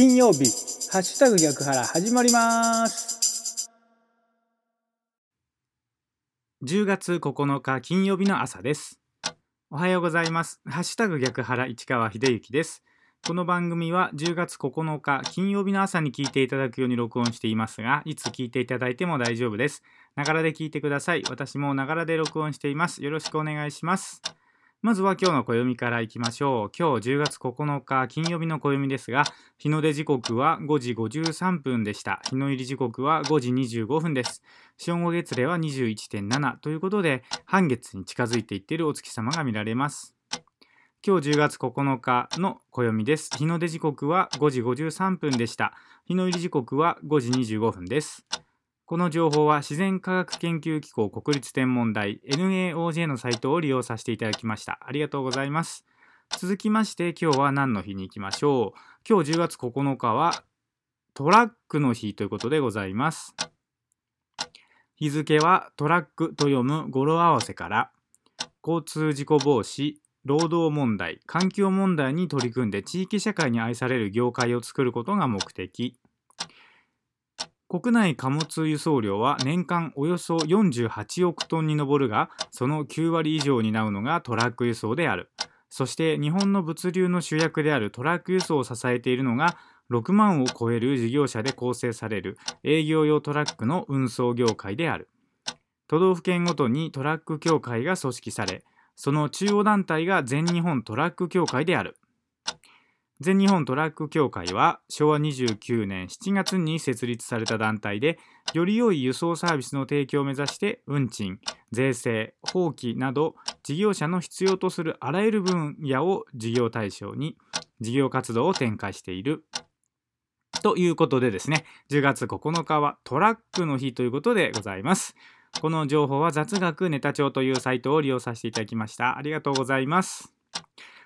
金曜日、ハッシュタグ逆腹始まります。10月9日金曜日の朝です。おはようございます。ハッシュタグ逆腹市川秀幸です。この番組は10月9日金曜日の朝に聞いていただくように録音していますが、いつ聞いていただいても大丈夫です。ながらで聞いてください。私もながらで録音しています。よろしくお願いします。まずは今日の暦からいきましょう。今日10月9日金曜日の暦ですが、日の出時刻は5時53分でした。日の入り時刻は5時25分です。正午月齢は21.7ということで、半月に近づいていっているお月様が見られます。今日10月9日の暦です。日の出時刻は5時53分でした。日の入り時刻は5時25分です。この情報は自然科学研究機構国立天文台 NAOJ のサイトを利用させていただきました。ありがとうございます。続きまして今日は何の日に行きましょう。今日10月9日はトラックの日ということでございます。日付はトラックと読む語呂合わせから交通事故防止、労働問題、環境問題に取り組んで地域社会に愛される業界を作ることが目的。国内貨物輸送量は年間およそ48億トンに上るが、その9割以上になるのがトラック輸送である。そして日本の物流の主役であるトラック輸送を支えているのが6万を超える事業者で構成される営業用トラックの運送業界である。都道府県ごとにトラック協会が組織され、その中央団体が全日本トラック協会である。全日本トラック協会は昭和29年7月に設立された団体で、より良い輸送サービスの提供を目指して運賃、税制、法規など事業者の必要とするあらゆる分野を事業対象に事業活動を展開している。ということでですね、10月9日はトラックの日ということでございます。この情報は雑学ネタ帳というサイトを利用させていただきました。ありがとうございます。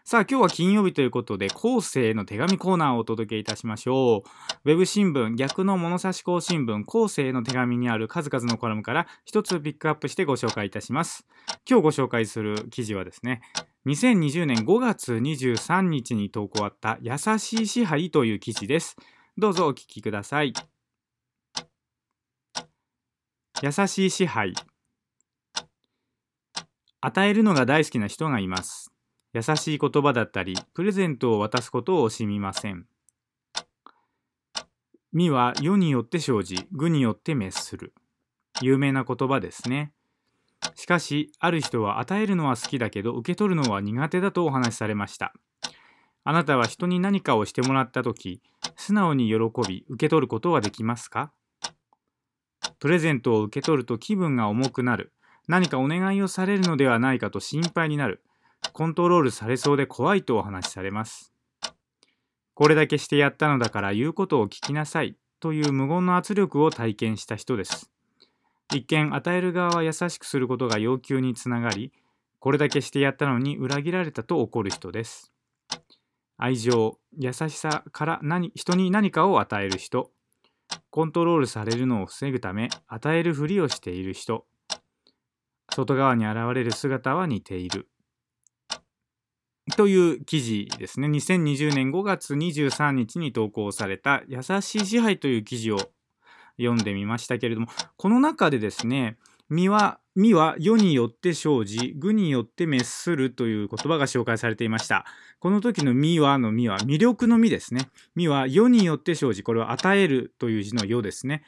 さあ今日は金曜日ということで後世の手紙コーナーをお届けいたしましょう。ウェブ新聞逆の物差し校新聞後世の手紙にある数々のコラムから一つピックアップしてご紹介いたします。今日ご紹介する記事はですね、2020年5月23日に投稿あった優しい支配という記事です。どうぞお聞きください。優しい支配与えるのが大好きな人がいます。優しい言葉だったり、プレゼントを渡すことを惜しみません。身は世によって生じ、愚によって滅する。有名な言葉ですね。しかし、ある人は与えるのは好きだけど、受け取るのは苦手だとお話しされました。あなたは人に何かをしてもらったとき、素直に喜び、受け取ることはできますか？プレゼントを受け取ると気分が重くなる。何かお願いをされるのではないかと心配になる。コントロールされそうで怖いとお話しされます。これだけしてやったのだから言うことを聞きなさいという無言の圧力を体験した人です。一見与える側は優しくすることが要求につながり、これだけしてやったのに裏切られたと怒る人です。愛情、優しさから何人に何かを与える人。コントロールされるのを防ぐため与えるふりをしている人。外側に現れる姿は似ている。という記事ですね。2020年5月23日に投稿された優しい支配という記事を読んでみましたけれども、この中でですね、三輪、身は世によって生じ、愚によって滅するという言葉が紹介されていました。この時の身はの身は魅力の身ですね。身は世によって生じ、これは与えるという字の世ですね。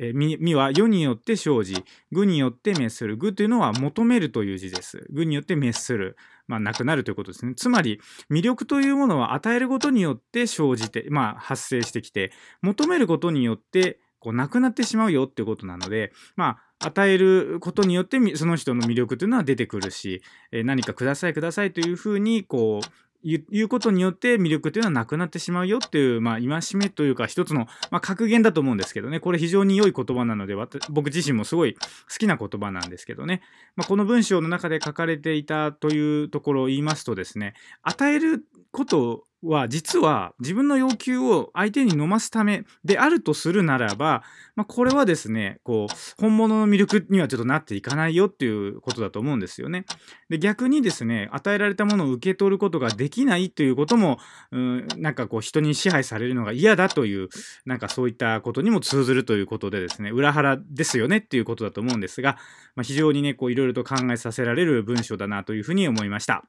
え身身は世によって生じ、愚によって滅する。愚というのは求めるという字です。愚によって滅する。まあ、なくなるということですね。つまり、魅力というものは与えることによって生じて、まあ、発生してきて、求めることによって、こう、なくなってしまうよっていうことなので、まあ、与えることによって、その人の魅力というのは出てくるし、え何かくださいくださいというふうに、こう、言うことによって魅力というのはなくなってしまうよっていう、まあ、戒めというか一つの、まあ、格言だと思うんですけどね。これ非常に良い言葉なので、僕自身もすごい好きな言葉なんですけどね。まあ、この文章の中で書かれていたというところを言いますとですね、与えることは実は自分の要求を相手に飲ますためであるとするならば、まあ、これはですねこう本物の魅力にはちょっとなっていかないよっていうことだと思うんですよね。で逆にですね与えられたものを受け取ることができないということもうんなんかこう人に支配されるのが嫌だというなんかそういったことにも通ずるということでですね裏腹ですよねっていうことだと思うんですが、まあ、非常にねこういろいろと考えさせられる文章だなというふうに思いました。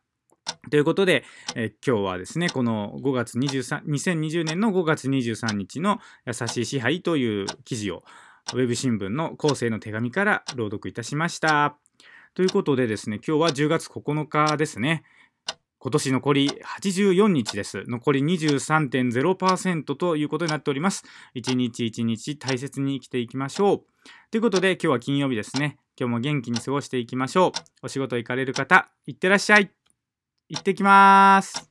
ということで、え今日はですね、この5月23、2020年の5月23日の優しい支配という記事を、ウェブ新聞の後世の手紙から朗読いたしました。ということでですね、今日は10月9日ですね。今年残り84日です。残り23.0%ということになっております。一日一日大切に生きていきましょう。ということで今日は金曜日ですね。今日も元気に過ごしていきましょう。お仕事行かれる方、いってらっしゃい。行ってきます。